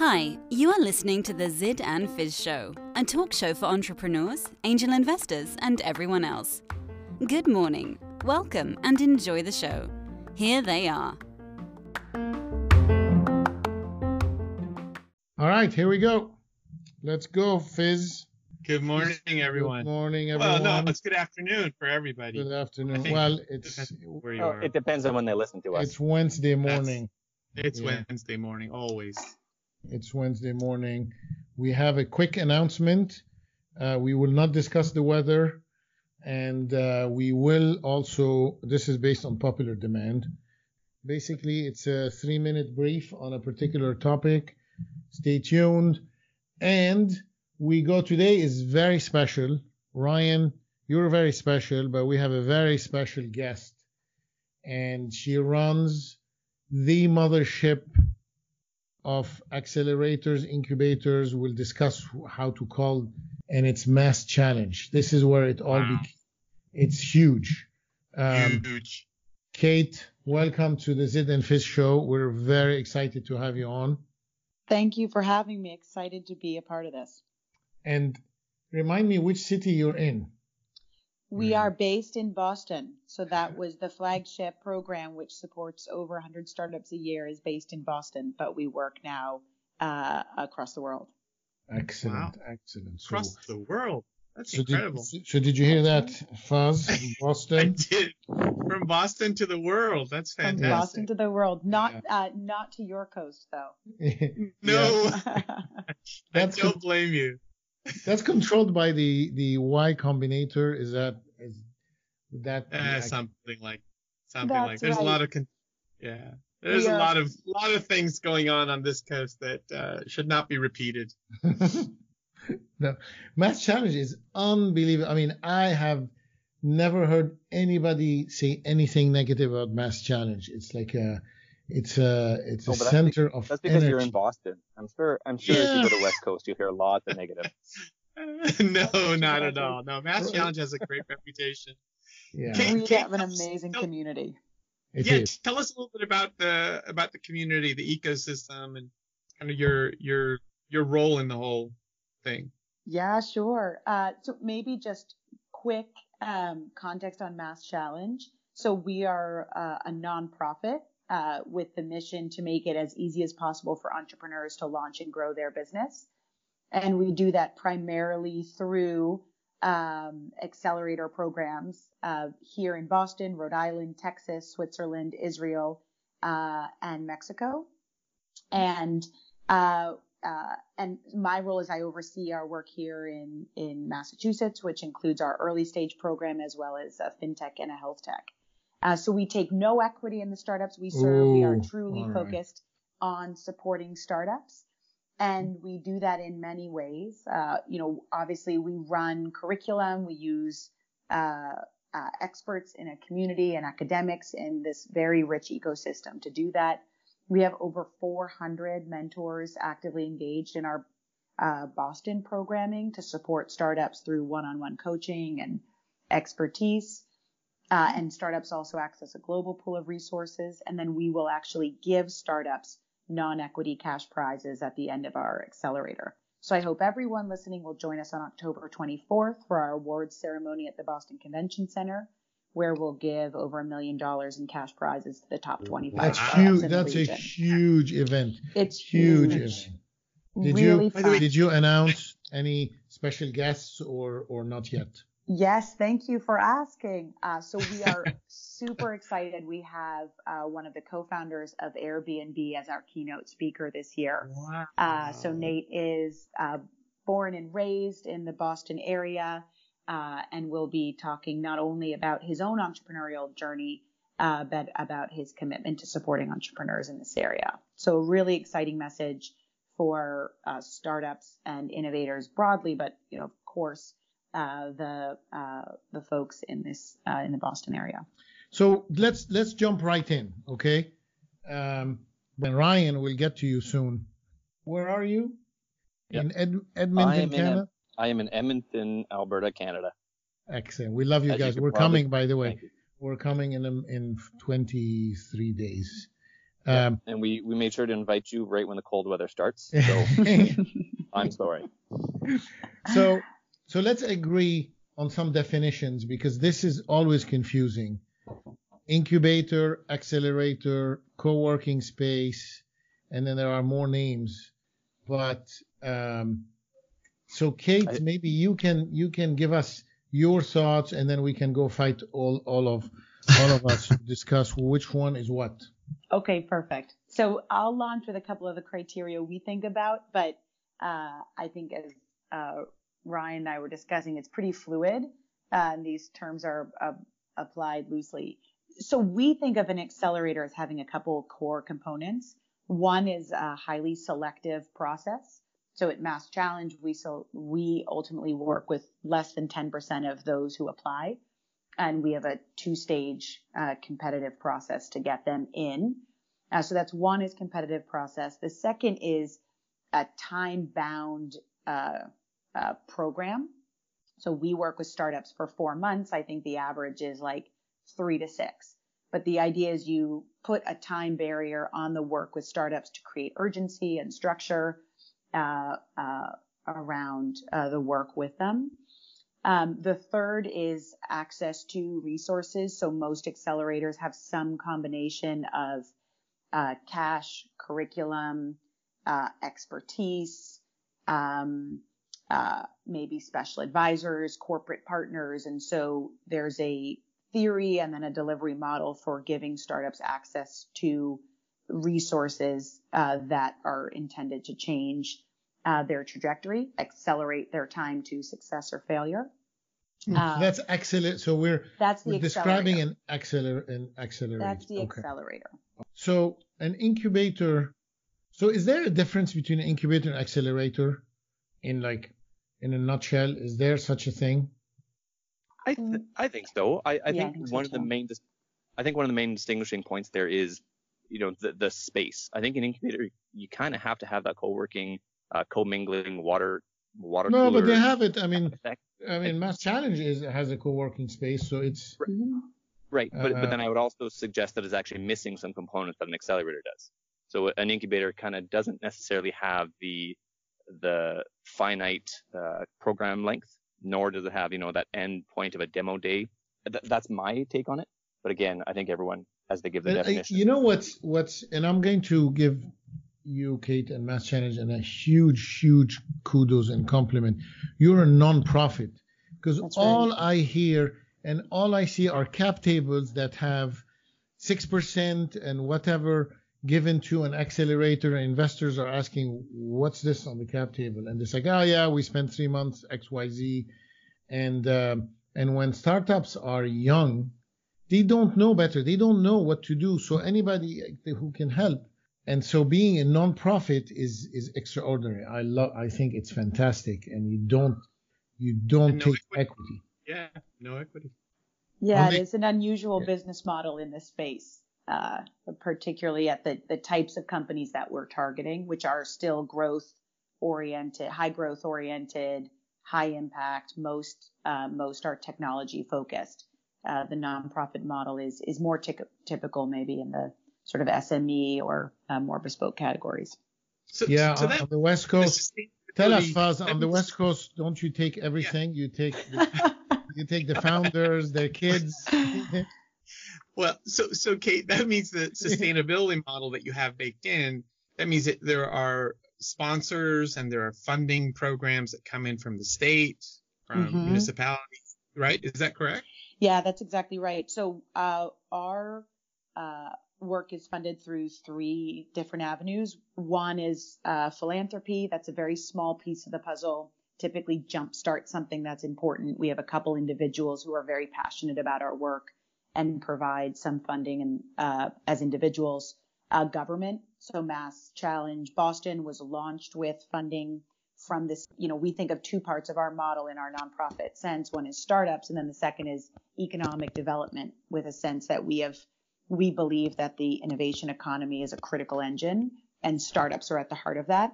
Hi, you are listening to the Ziad and Faz Show, a talk show for entrepreneurs, angel investors, and everyone else. Good morning, welcome, and enjoy the show. Here they are. All right, here we go. Let's go, Faz. Good morning, everyone. Good morning, Well, everyone. no, it's good afternoon for everybody. Good afternoon. Well, it it's depends where you Oh, are. it depends on when they listen to us. it's Wednesday That's- morning. It's yeah. Wednesday morning, always. It's Wednesday morning. We have a quick announcement. Uh, we will not discuss the weather, and uh, we will also. This is based on popular demand. Basically, it's a three-minute brief on a particular topic. Stay tuned. And we go today is very special. Ryan, you're very special, but we have a very special guest, and she runs the mothership of accelerators, incubators. We'll discuss how to call, and it's mass challenge. This is where it all Wow. be. It's huge. Um, Huge. Kate, welcome to the Ziad and Faz show. We're very excited to have you on. Thank you for having me. Excited to be a part of this. And remind me which city you're in. We Mhm. are based in Boston, so that was the flagship program, which supports over 100 startups a year, is based in Boston, but we work now uh, across the world. Excellent, excellent. So, Across the world. That's so incredible. did, so did you hear that, Faz? I Boston. did. From Boston to the world. That's fantastic. From fantastic. Boston to the world, not Yeah. uh, not to your coast though. No, That's I don't blame you. That's controlled by the the Y Combinator. Is that is that? Uh, ac- something like something That's like. There's a lot of con- yeah. There's We a lot of lot of things going on on this coast that uh, should not be repeated. no, Mass Challenge is unbelievable. I mean, I have never heard anybody say anything negative about Mass Challenge. It's like a, it's a, it's a Oh, but center of That's because energy. you're in Boston. I'm sure. I'm sure if you go to the West Coast, you hear lots of negative. no, not at all. No, Mass Challenge has a great reputation. Yeah, Kate- we Kate, have an amazing tell- community. it yeah, is. tell us a little bit about the about the community, the ecosystem, and kind of your your your role in the whole thing. Yeah, sure. Uh, so maybe just quick um, context on Mass Challenge. So we are uh, a nonprofit uh, with the mission to make it as easy as possible for entrepreneurs to launch and grow their business. And we do that primarily through um, accelerator programs uh, here in Boston, Rhode Island, Texas, Switzerland, Israel, uh, and Mexico. And uh, uh, and my role is I oversee our work here in in Massachusetts, which includes our early stage program as well as a fintech and a health tech. Uh, so we take no equity in the startups we serve. we are truly right. focused on supporting startups, and we do that in many ways. Uh, you know, obviously we run curriculum. We use uh, uh, experts in a community and academics in this very rich ecosystem to do that. We have over 400 mentors actively engaged in our uh, Boston programming to support startups through one-on-one coaching and expertise. Uh, and startups also access a global pool of resources. And then we will actually give startups non-equity cash prizes at the end of our accelerator. So I hope everyone listening will join us on October 24th for our awards ceremony at the Boston Convention Center, where we'll give over a million dollars in cash prizes to the top 25 That's huge. That's a huge event. It's Huge huge. Did really you By the way- fun. did you announce any special guests or or not yet? Yes, thank you for asking. Uh, so we are super excited. We have uh, one of the co-founders of Airbnb as our keynote speaker this year. Wow. Uh, so Nate is uh, born and raised in the Boston area, uh, and will be talking not only about his own entrepreneurial journey, uh, but about his commitment to supporting entrepreneurs in this area. So a really exciting message for uh, startups and innovators broadly, but you know, of course, uh, the uh, the folks in this uh, in the Boston area. So let's let's jump right in, okay? Um, and Ryan will get to you soon. Where are you? Yep. In Ed, I Edmonton, am in Canada. I am in Edmonton, Alberta, Canada. Excellent. We love you As guys. could We're probably- coming, by the way. We're coming in in 23 days. Um, And we, we made sure to invite you right when the cold weather starts. So I'm sorry. so so let's agree on some definitions because this is always confusing. Incubator, accelerator, co-working space, and then there are more names. But um, so Kate, I- maybe you can you can give us your thoughts, and then we can go fight all all of all of us to discuss which one is what. Okay, perfect. So I'll launch with a couple of the criteria we think about, but uh, I think as uh, Ryan and I were discussing, it's pretty fluid, uh, and these terms are uh, applied loosely. So we think of an accelerator as having a couple core components. One is a highly selective process. So at Mass Challenge, we so we ultimately work with less than 10% of those who apply and we have a two-stage uh, competitive process to get them in. Uh, so that's one is competitive process. The second is a time-bound uh, uh, program. So we work with startups for four months. I think the average is like three to six. But the idea is you put a time barrier on the work with startups to create urgency and structure uh, uh, around uh, the work with them. Um, the third is access to resources. So most accelerators have some combination of uh, cash, curriculum, uh, expertise, um, uh, maybe special advisors, corporate partners, and so there's a theory and then a delivery model for giving startups access to resources uh, that are intended to change uh, their trajectory, accelerate their time to success or failure. Uh, That's accelerate. So we're that's the we're describing an acceler an accelerator. That's the okay. accelerator. So an incubator. So is there a difference between an incubator and accelerator? In like, in a nutshell, is there such a thing? I th- I think so. I, I Yeah, I think think so one of the main dis- I think one of the main distinguishing points there is you know the the space. I think in incubator you kind of have to have that co-working, uh, co-mingling, water water. No, but they have it. I mean, effect. I mean, Mass Challenge is has a co-working space, so it's Right, but Uh, but then I would also suggest that it's actually missing some components that an accelerator does. So an incubator kind of doesn't necessarily have the the finite uh, program length, nor does it have you know that end point of a demo day. Th- that's my take on it. But again, I think everyone, as they give the But, uh, definition, you know what's what's, and I'm going to give you, Kate, and Mass Challenge, and a huge, huge kudos and compliment. You're a non-profit because all I hear and all I see are cap tables that have six percent and whatever given to an accelerator. And investors are asking, "What's this on the cap table?" And it's like, "Oh yeah, we spent three months X Y Z," and um, and when startups are young they don't know better. They don't know what to do. So anybody who can help. And so being a non-profit is is extraordinary. I love. I think it's fantastic. And you don't you don't no take equity. equity. Yeah, no equity. Yeah, it is an unusual Yeah. business model in this space, uh, particularly at the, the types of companies that we're targeting, which are still growth oriented, high growth oriented, high impact. Most uh, most are technology focused. Uh, the nonprofit model is is more tic- typical, maybe in the sort of SME or uh, more bespoke categories. So, Yeah, so on, that on the West the Coast. Tell us, sustainability- Faz, on the West Coast, don't you take everything? You take the, you take the founders, their kids. Well, so so Kate, that means the sustainability model that you have baked in. That means that there are sponsors and there are funding programs that come in from the state, from Mhm. municipalities, right? Is that correct? Yeah, that's exactly right. So uh, our uh, work is funded through three different avenues. One is uh, philanthropy. That's a very small piece of the puzzle. Typically, jumpstart something that's important. We have a couple individuals who are very passionate about our work and provide some funding and uh, as individuals. Uh, government. So Mass Challenge Boston was launched with funding from this, you know, we think of two parts of our model in our nonprofit sense. One is startups, and then the second is economic development, with a sense that we have, we believe that the innovation economy is a critical engine, and startups are at the heart of that.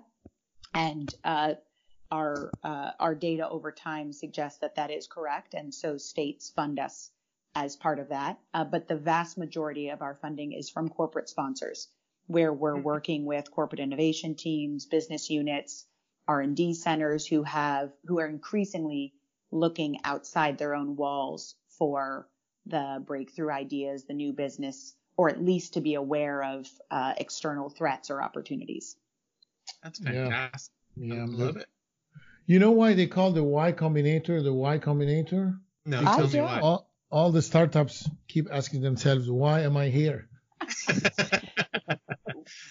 And uh, our uh, our data over time suggests that that is correct, and so states fund us as part of that. Uh, but the vast majority of our funding is from corporate sponsors. where we're working with corporate innovation teams, business units, R&D centers who have who are increasingly looking outside their own walls for the breakthrough ideas, the new business, or at least to be aware of uh, external threats or opportunities. That's fantastic. Yeah, yeah I love it. You know why they call the Y Combinator the Y Combinator? No, I tell me why. All, all the startups keep asking themselves, why am I here?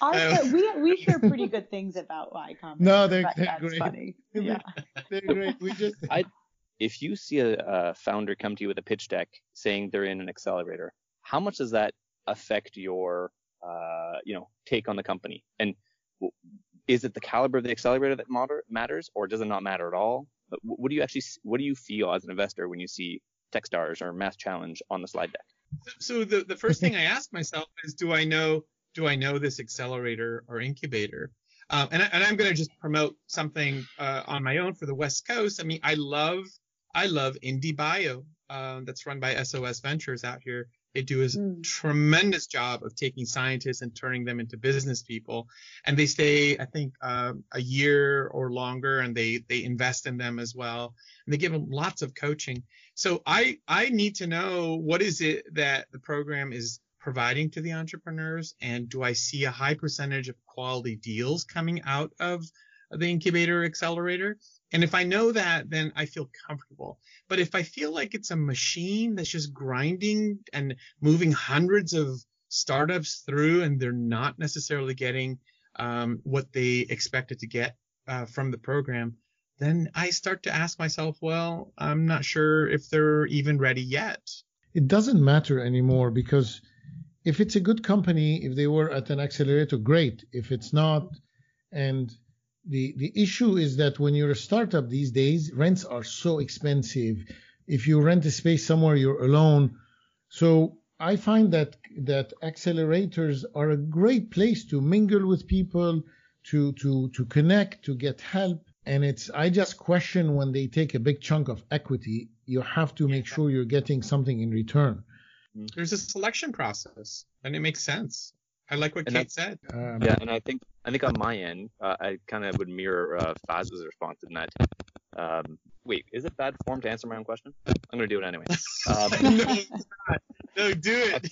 Our, we we hear pretty good things about Y Combinator. No, they're, they're that's great. Funny. Yeah, they're great. We just I, if you see a, a founder come to you with a pitch deck saying they're in an accelerator, how much does that affect your uh, you know take on the company? And is it the caliber of the accelerator that matters, or does it not matter at all? What do you actually what do you feel as an investor when you see Techstars or Mass Challenge on the slide deck? So the the first thing I ask myself is, do I know do I know this accelerator or incubator? Um, and, I, and I'm going to just promote something uh, on my own for the West Coast. I mean, I love I love IndieBio uh, that's run by SOS Ventures out here. They do a mm. tremendous job of taking scientists and turning them into business people. And they stay, I think, uh, a year or longer, and they they invest in them as well. And they give them lots of coaching. So I I need to know what is it that the program is providing to the entrepreneurs, and do I see a high percentage of quality deals coming out of the incubator accelerator? And if I know that, then I feel comfortable. But if I feel like it's a machine that's just grinding and moving hundreds of startups through and they're not necessarily getting um, what they expected to get uh, from the program, then I start to ask myself, well, I'm not sure if they're even ready yet. It doesn't matter anymore because if it's a good company, if they were at an accelerator, great. If it's not, and the the issue is that when you're a startup these days, rents are so expensive. If you rent a space somewhere, you're alone. So I find that that accelerators are a great place to mingle with people, to to to connect, to get help. And it's I just question when they take a big chunk of equity, you have to make sure you're getting something in return. Mm-hmm. There's a selection process, and it makes sense. I like what and Kate said. Um, yeah, and I think I think on my end, uh, I kind of would mirror uh, Faz's response in that. Um, wait, is it bad form to answer my own question? I'm gonna do it anyway. Um, no, no, do it.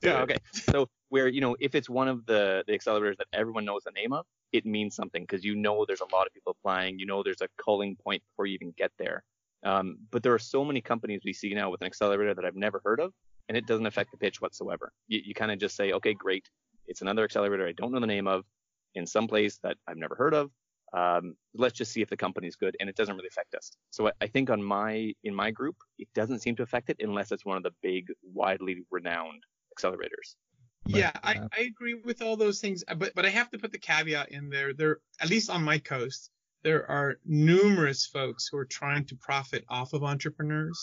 Do yeah, okay. So where you know if it's one of the the accelerators that everyone knows the name of, it means something because you know there's a lot of people applying. You know there's a culling point before you even get there. Um, but there are so many companies we see now with an accelerator that I've never heard of, and it doesn't affect the pitch whatsoever. You, you kind of just say, okay, great. It's another accelerator I don't know the name of in some place that I've never heard of. Um, let's just see if the company's good, and it doesn't really affect us. So I, I think on my in my group, it doesn't seem to affect it unless it's one of the big, widely renowned accelerators. Yeah, I, I agree with all those things, but but I have to put the caveat in there. There, at least on my coast, there are numerous folks who are trying to profit off of entrepreneurs.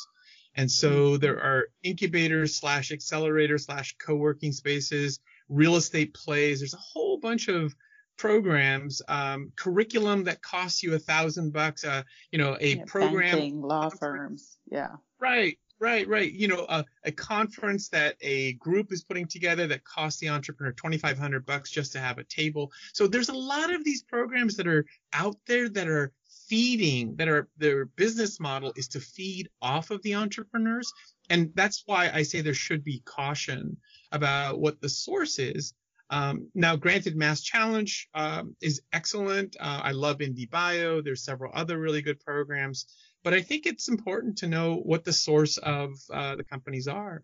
And so mm-hmm. there are incubators slash accelerators slash co-working spaces, real estate plays. There's a whole bunch of programs, um, curriculum that costs you a thousand bucks, uh, you know, a yeah, program. Banking, law firms. Yeah. Right. Right, right. You know, a, a conference that a group is putting together that costs the entrepreneur 2,500 bucks just to have a table. So there's a lot of these programs that are out there that are feeding, that are their business model is to feed off of the entrepreneurs. And that's why I say there should be caution about what the source is. Um, now, granted, Mass Challenge um, is excellent. Uh, I love IndieBio. There's several other really good programs but I think it's important to know what the source of uh, the companies are.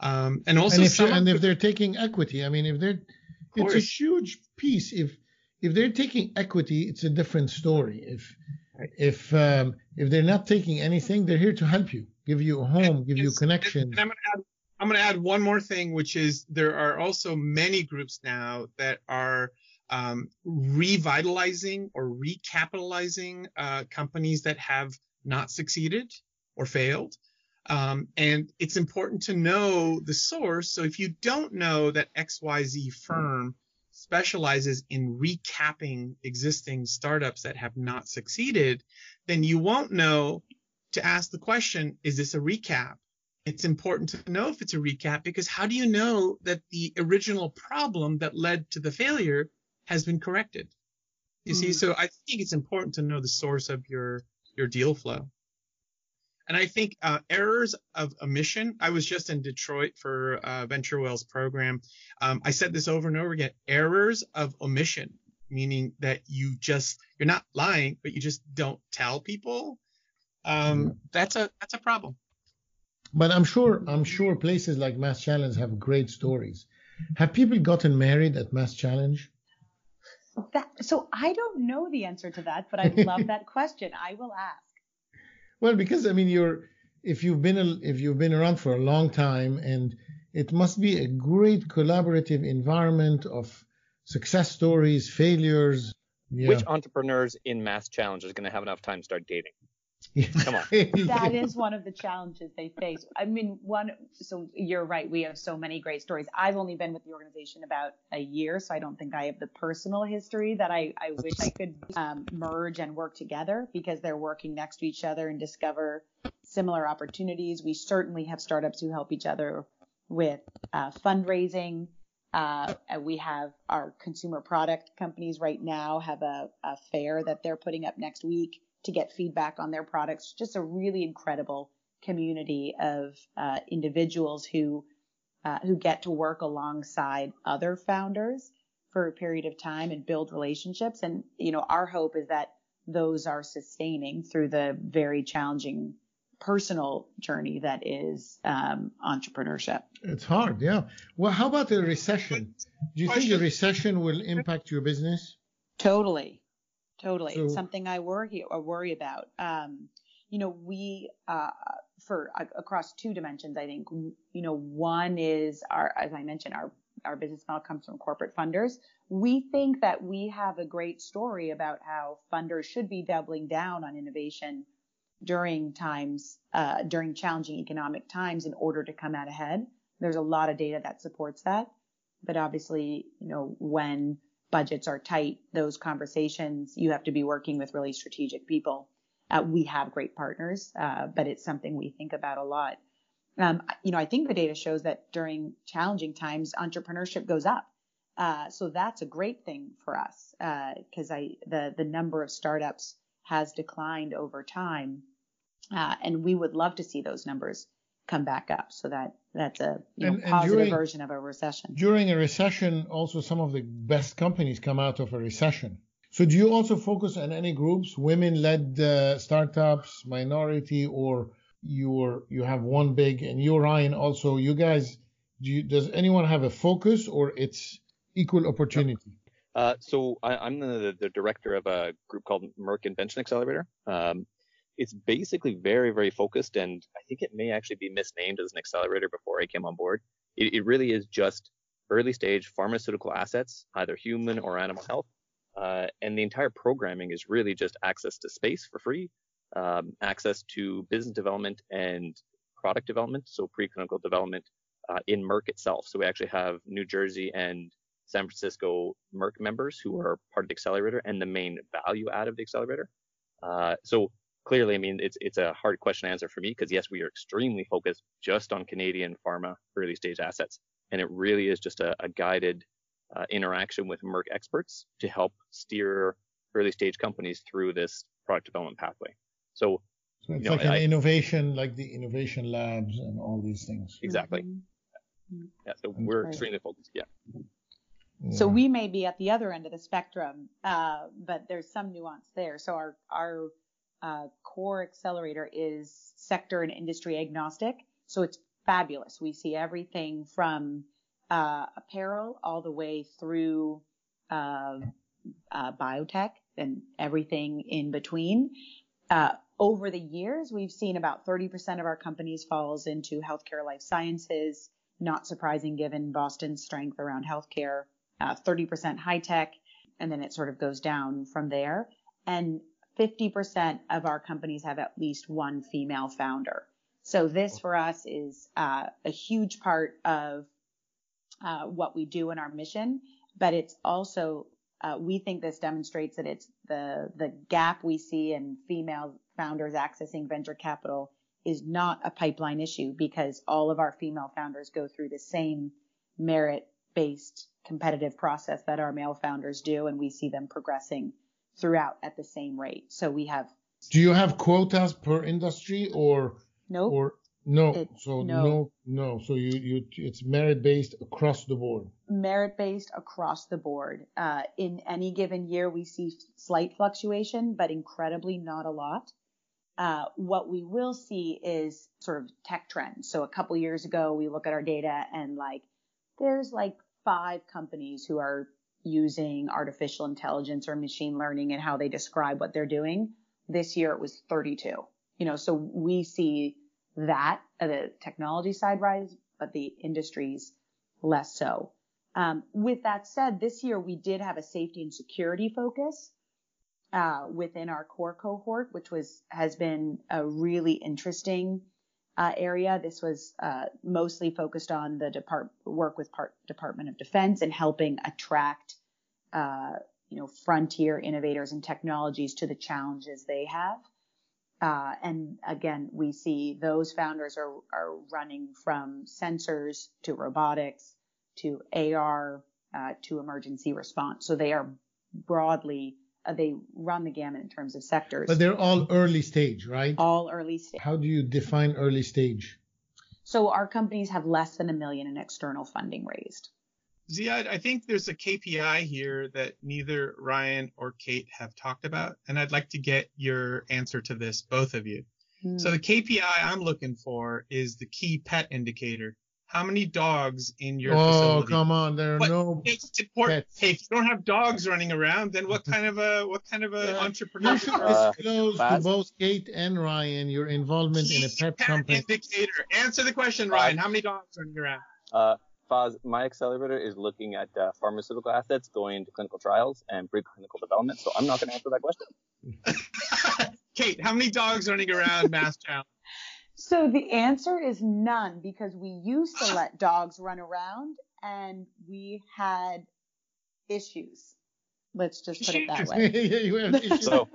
Um, and also, and if, and if they're taking equity, I mean, if they're, it's a huge piece. If if they're taking equity, it's a different story. If right. if um, if they're not taking anything, they're here to help you, give you a home, and give you connections. And I'm gonna add, I'm going to add one more thing, which is there are also many groups now that are um, revitalizing or recapitalizing uh, companies that have not succeeded or failed. Um, and it's important to know the source. So if you don't know that XYZ firm specializes in recapping existing startups that have not succeeded, then you won't know to ask the question, is this a recap? it's important to know if it's a recap because how do you know that the original problem that led to the failure has been corrected? You mm. see, so I think it's important to know the source of your your deal flow. And I think uh, errors of omission. I was just in Detroit for uh, VentureWell's program. Um, I said this over and over again. Errors of omission, meaning that you just you're not lying, but you just don't tell people. Um, mm. That's a that's a problem. But I'm sure I'm sure places like Mass Challenge have great stories. Have people gotten married at Mass Challenge? That, so I don't know the answer to that, but I love that question. I will ask. Well, because I mean, you're if you've been a, if you've been around for a long time, and it must be a great collaborative environment of success stories, failures. Yeah. Which entrepreneurs in Mass Challenge is going to have enough time to start dating? Come on. that is one of the challenges they face. I mean, one, so you're right. We have so many great stories. I've only been with the organization about a year, so I don't think I have the personal history that I, I wish I could um, merge and work together because they're working next to each other and discover similar opportunities. We certainly have startups who help each other with uh, fundraising. Uh, we have our consumer product companies right now have a, a fair that they're putting up next week to get feedback on their products. Just a really incredible community of uh, individuals who uh, who get to work alongside other founders for a period of time and build relationships. And you know, our hope is that those are sustaining through the very challenging personal journey that is um, entrepreneurship. It's hard, yeah. Well, how about the recession? Do you think the recession will impact your business? Totally. Totally. So, it's something I worry or worry about. Um, you know, we uh, for uh, across two dimensions, I think. You know, one is our, as I mentioned, our our business model comes from corporate funders. We think that we have a great story about how funders should be doubling down on innovation during times uh, during challenging economic times in order to come out ahead. There's a lot of data that supports that, but obviously, you know, when budgets are tight, those conversations, you have to be working with really strategic people. Uh, we have great partners, uh, but it's something we think about a lot. Um, you know, I think the data shows that during challenging times, entrepreneurship goes up. Uh, so that's a great thing for us because uh, I the the number of startups has declined over time, uh, and we would love to see those numbers come back up. So that that's a you know, and, and positive during, version of a recession. During a recession, also some of the best companies come out of a recession. So do you also focus on any groups, women-led uh, startups, minority, or you're you have one big and you Ryan also you guys do you, does anyone have a focus or it's equal opportunity? Uh, so I, am the, the director of a group called Merck Invention Accelerator. Um, it's basically very, very focused, and I think it may actually be misnamed as an accelerator before I came on board. It, it really is just early stage pharmaceutical assets, either human or animal health. Uh, and the entire programming is really just access to space for free, um, access to business development and product development, so preclinical development uh, in Merck itself. So we actually have New Jersey and San Francisco Merck members who are part of the accelerator and the main value add of the accelerator. Uh, so clearly, I mean, it's it's a hard question to answer for me because yes, we are extremely focused just on Canadian pharma early stage assets, and it really is just a, a guided uh, interaction with Merck experts to help steer early stage companies through this product development pathway. So, so it's you know, like an I, innovation, like the innovation labs and all these things. Exactly. Mm-hmm. Yeah. So we're extremely focused. Yeah. So we may be at the other end of the spectrum, uh, but there's some nuance there. So our our uh, core accelerator is sector and industry agnostic. So it's fabulous. We see everything from uh, apparel all the way through uh, uh biotech and everything in between. Uh, over the years, we've seen about 30% of our companies falls into healthcare life sciences. Not surprising given Boston's strength around healthcare. 30% uh, high tech, and then it sort of goes down from there. And 50% of our companies have at least one female founder. So this for us is uh, a huge part of uh, what we do in our mission, but it's also uh, we think this demonstrates that it's the the gap we see in female founders accessing venture capital is not a pipeline issue because all of our female founders go through the same merit based competitive process that our male founders do, and we see them progressing throughout at the same rate. So we have. Do you have quotas per industry or? No. Nope. Or no, it, so no. no, no. So you, you, it's merit based across the board. Merit based across the board. Uh, in any given year, we see slight fluctuation, but incredibly not a lot. Uh, what we will see is sort of tech trends. So a couple years ago, we look at our data and like, there's like five companies who are using artificial intelligence or machine learning and how they describe what they're doing. This year it was 32. You know, so we see that the technology side rise, but the industries less so. Um, with that said, this year we did have a safety and security focus uh, within our core cohort, which was has been a really interesting uh, area. This was uh, mostly focused on the depart work with part, Department of Defense and helping attract, uh, you know, frontier innovators and technologies to the challenges they have. Uh, and again, we see those founders are, are running from sensors to robotics to AR uh, to emergency response. So they are broadly, uh, they run the gamut in terms of sectors. But they're all early stage, right? All early stage. How do you define early stage? So our companies have less than a million in external funding raised. Ziad, I think there's a KPI here that neither Ryan or Kate have talked about, and I'd like to get your answer to this, both of you. Mm. So the KPI I'm looking for is the key pet indicator. How many dogs in your oh, facility? Oh, come on, there are what, no it's important. Pets. Hey, if you don't have dogs running around, then what kind of a what kind of a entrepreneur? You should uh, disclose to both Kate and Ryan your involvement key in a pet, pet company. Indicator. Answer the question, Ryan. How many dogs running around? Uh, Faz, my accelerator is looking at uh, pharmaceutical assets going into clinical trials and preclinical development, so I'm not going to answer that question. Kate, how many dogs running around Mass Challenge? So the answer is none because we used to let dogs run around and we had issues. Let's just put it that way. yeah, you have issues. So,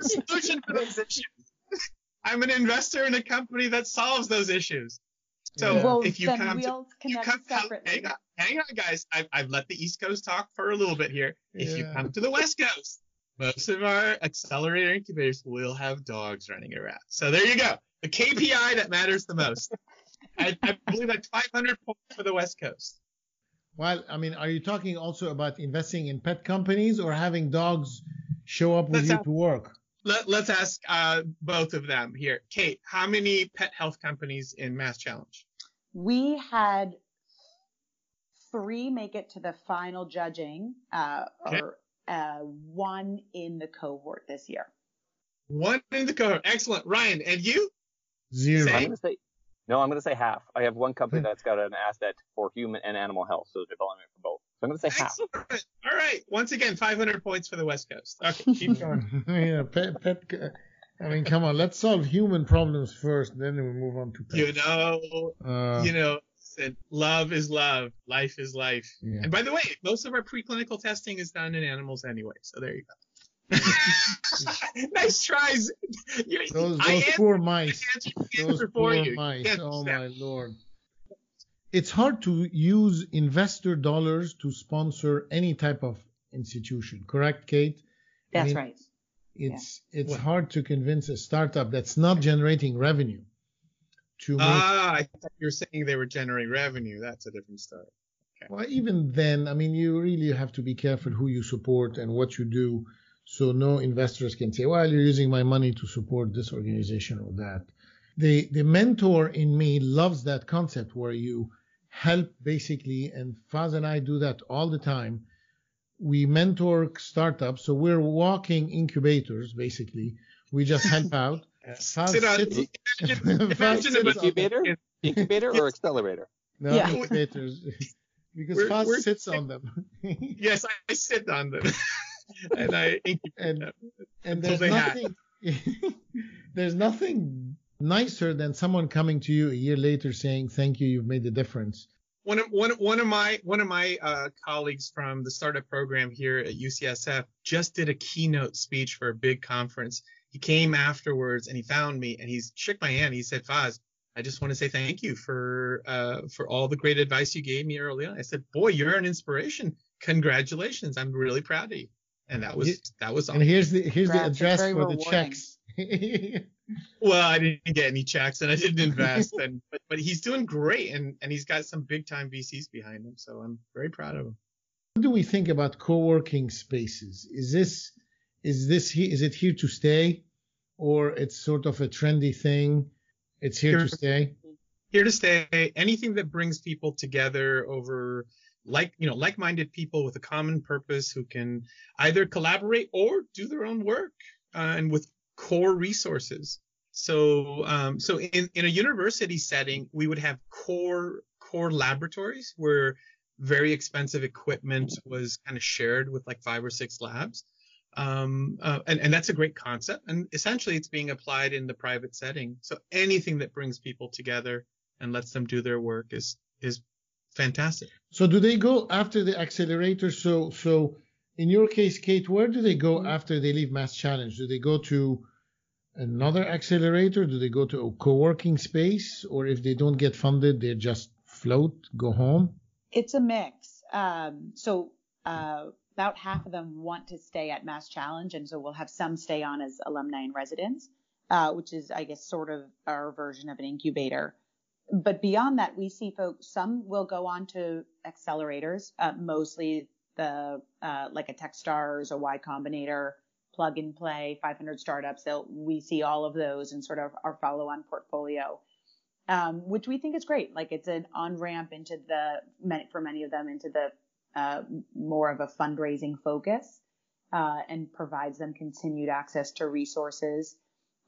solution for those issues. I'm an investor in a company that solves those issues. So well, if you come we'll to, you come, hang on, hang on, guys. I've, I've let the East Coast talk for a little bit here. If yeah. you come to the West Coast, most of our accelerator incubators will have dogs running around. So there you go. The KPI that matters the most. I, I believe that's 500 points for the West Coast. Well, I mean, are you talking also about investing in pet companies or having dogs show up with Let's you have, to work? let, us ask uh, both of them here. Kate, how many pet health companies in Mass Challenge? We had three make it to the final judging, uh, okay. or uh, one in the cohort this year. One in the cohort. Excellent. Ryan, and you? Zero. I'm gonna say, no, I'm going to say half. I have one company that's got an asset for human and animal health, so development for both. So I'm going to say Excellent. half. All right. Once again, 500 points for the West Coast. Okay, keep going. yeah, pet, pet. I mean, come on. Let's solve human problems first, then we move on to pets. You know, uh, you know, love is love, life is life. Yeah. And by the way, most of our preclinical testing is done in animals anyway. So there you go. nice tries. Those, those poor mice. Those poor mice. Oh my lord it's hard to use investor dollars to sponsor any type of institution, correct, Kate? That's I mean, right. It's yeah. it's hard to convince a startup that's not generating revenue to make. Ah, I thought you were saying they were generating revenue. That's a different story. Okay. Well, even then, I mean, you really have to be careful who you support and what you do, so no investors can say, "Well, you're using my money to support this organization or that." The the mentor in me loves that concept where you help basically, and Faz and I do that all the time. We mentor startups, so we're walking incubators basically. We just help out. Faz sits, incubator, incubator or accelerator? No, yeah. incubators. because we're, Faz we're, sits on them. yes, I sit on them. and I and, and there's nothing there's nothing nicer than someone coming to you a year later saying, "Thank you, you've made a difference." One of one one of my one of my uh, colleagues from the startup program here at UCSF just did a keynote speech for a big conference. he came afterwards and he found me and he shook my hand. He said, Faz, I just want to say thank you for uh, for all the great advice you gave me early on. I said, boy, you're an inspiration. Congratulations. I'm really proud of you. And that was that was awesome. And here's the here's Congrats. the address for rewarding. the checks. well, I didn't get any checks and I didn't invest and but, but he's doing great and, and he's got some big time VCs behind him. So I'm very proud of him. What do we think about co-working spaces? Is this is this is it here to stay or it's sort of a trendy thing? It's here, here to stay. Here to stay. Anything that brings people together over like you know like-minded people with a common purpose who can either collaborate or do their own work uh, and with core resources. So um, so in, in a university setting, we would have core core laboratories where very expensive equipment was kind of shared with like five or six labs. Um, uh, and, and that's a great concept. And essentially, it's being applied in the private setting. So anything that brings people together and lets them do their work is is fantastic. So do they go after the accelerator? So so in your case, Kate, where do they go after they leave Mass Challenge? Do they go to another accelerator? Do they go to a co-working space? Or if they don't get funded, they just float, go home? It's a mix. Um, so uh, about half of them want to stay at Mass Challenge, and so we'll have some stay on as alumni and residents, uh, which is, I guess, sort of our version of an incubator. But beyond that, we see folks. Some will go on to accelerators, uh, mostly the uh, like a Techstars or Y Combinator, plug and play, 500 startups. They'll, we see all of those in sort of our follow-on portfolio, um, which we think is great. Like it's an on ramp into the for many of them into the uh, more of a fundraising focus uh, and provides them continued access to resources.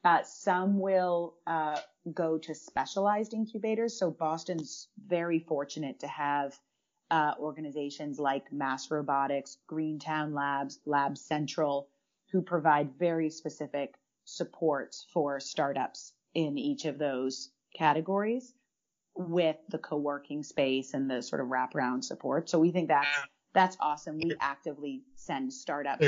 Uh, some will uh, go to specialized incubators. So Boston's very fortunate to have uh, organizations like Mass Robotics, Greentown Labs, Lab Central, who provide very specific supports for startups in each of those categories with the co-working space and the sort of wraparound support. So we think that's that's awesome. We actively send startups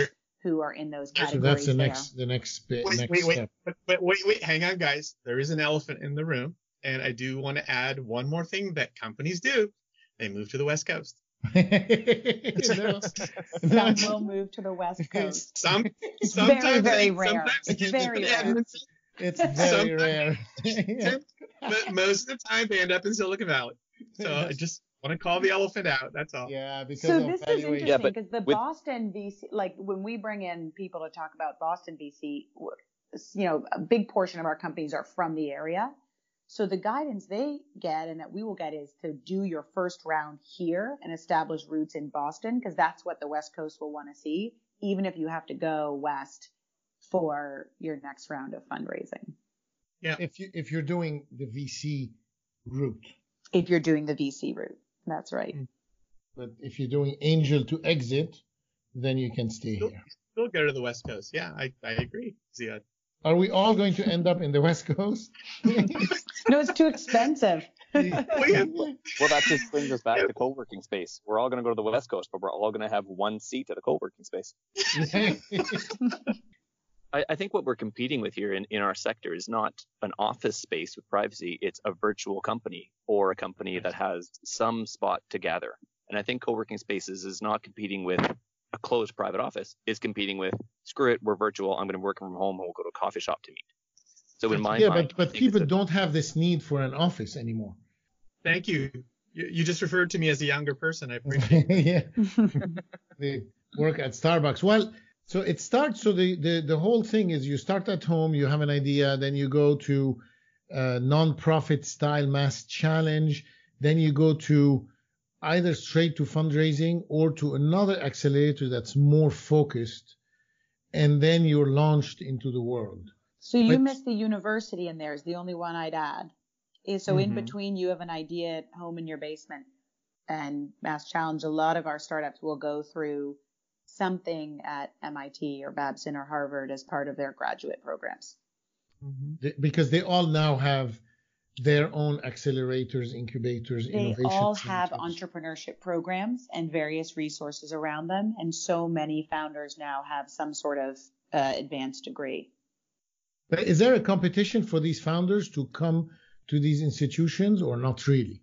who are in those categories. So that's the there. next the next bit. Wait, next wait, wait, wait, wait, wait, wait, hang on, guys. There is an elephant in the room, and I do want to add one more thing that companies do. They move to the West Coast. Some will move to the West Coast. Some, sometimes very, very rare. It's very rare. It's very rare. but most of the time they end up in Silicon Valley. So I just want to call the elephant out. That's all. Yeah, because so this is interesting because the with, Boston VC, like when we bring in people to talk about Boston VC, you know, a big portion of our companies are from the area. So the guidance they get and that we will get is to do your first round here and establish roots in Boston because that's what the West Coast will want to see, even if you have to go west for your next round of fundraising. Yeah. If you if you're doing the VC route. If you're doing the VC route, that's right. Mm. But if you're doing angel to exit, then you can stay still, here. Still go to the West Coast. Yeah, I, I agree, Ziad. Are we all going to end up in the West Coast? no, it's too expensive. well, that just brings us back to co-working space. We're all going to go to the West Coast, but we're all going to have one seat at a co-working space. I, I, think what we're competing with here in, in our sector is not an office space with privacy. It's a virtual company or a company that has some spot to gather. And I think co-working spaces is not competing with a closed private office. It's competing with screw it, we're virtual. I'm going to work from home and we'll go to a coffee shop to meet. So in my yeah, mind, but but people don't have this need for an office anymore. Thank you. You, you just referred to me as a younger person. I appreciate. yeah. they work at Starbucks. Well, so it starts. So the, the the whole thing is you start at home, you have an idea, then you go to a non-profit style mass challenge, then you go to either straight to fundraising or to another accelerator that's more focused, and then you're launched into the world. So you but, missed the university in there is the only one I'd add. Is so mm-hmm. in between you have an idea at home in your basement and mass challenge. A lot of our startups will go through something at MIT or Babson or Harvard as part of their graduate programs. Mm-hmm. Because they all now have their own accelerators, incubators, innovation. they all have entrepreneurship programs and various resources around them, and so many founders now have some sort of uh, advanced degree. But is there a competition for these founders to come to these institutions or not really?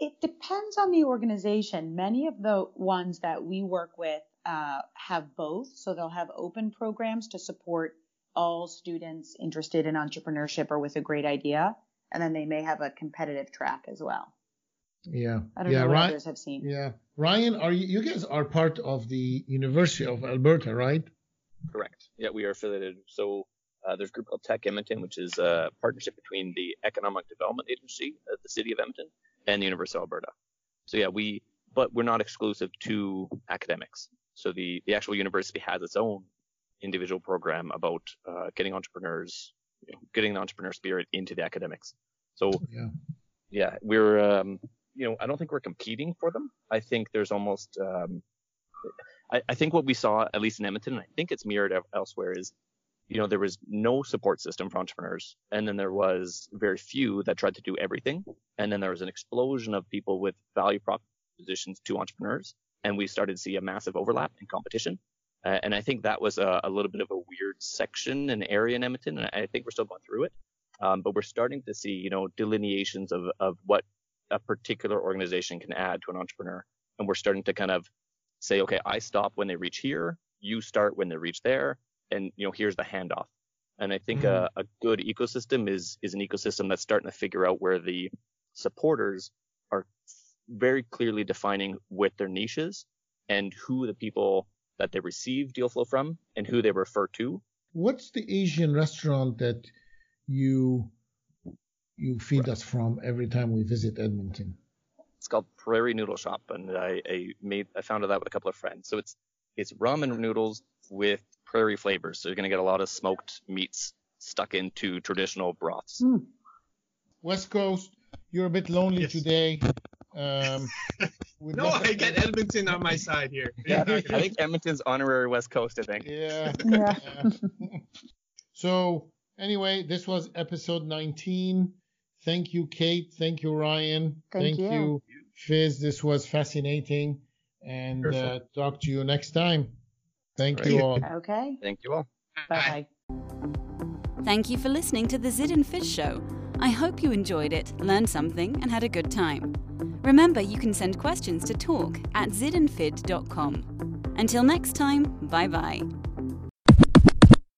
It depends on the organization. Many of the ones that we work with uh, have both. So they'll have open programs to support all students interested in entrepreneurship or with a great idea. And then they may have a competitive track as well. Yeah. I don't yeah, know what Ryan, others have seen. Yeah. Ryan, are you, you guys are part of the University of Alberta, right? Correct. Yeah, we are affiliated. So uh, there's a group called Tech Edmonton, which is a partnership between the Economic Development Agency at the City of Edmonton and the University of Alberta. So yeah, we, but we're not exclusive to academics. So the, the actual university has its own individual program about uh, getting entrepreneurs, you know, getting the entrepreneur spirit into the academics. So Yeah. yeah, we're, um, you know, I don't think we're competing for them. I think there's almost, um, I, I think what we saw, at least in Edmonton, and I think it's mirrored elsewhere, is, you know, there was no support system for entrepreneurs, and then there was very few that tried to do everything, and then there was an explosion of people with value propositions to entrepreneurs, and we started to see a massive overlap in competition. Uh, and I think that was a, a little bit of a weird section and area in Edmonton, and I think we're still going through it. Um, but we're starting to see, you know, delineations of, of what a particular organization can add to an entrepreneur. And we're starting to kind of say, okay, I stop when they reach here, you start when they reach there, and you know, here's the handoff. And I think a, mm-hmm. a good ecosystem is is an ecosystem that's starting to figure out where the supporters are very clearly defining what their niche is and who the people that they receive deal flow from and who they refer to. What's the Asian restaurant that you you feed us from every time we visit Edmonton? It's called Prairie Noodle Shop, and I, I made I founded that with a couple of friends. So it's it's ramen noodles with prairie flavors. So you're gonna get a lot of smoked meats stuck into traditional broths. West Coast, you're a bit lonely Yes. today. Um, No, I get Edmonton on my side here. Yeah, I think Edmonton's honorary West Coast. I think. Yeah. Yeah. yeah. so anyway, this was episode 19. Thank you, Kate. Thank you, Ryan. Thank you. Faz. This was fascinating. And uh, talk to you next time. Thank Great. you all. Okay. Thank you all. Bye bye. Thank you for listening to the Ziad and Faz Show. I hope you enjoyed it, learned something, and had a good time. Remember, you can send questions to talk at ziadandfaz.com. Until next time, bye bye.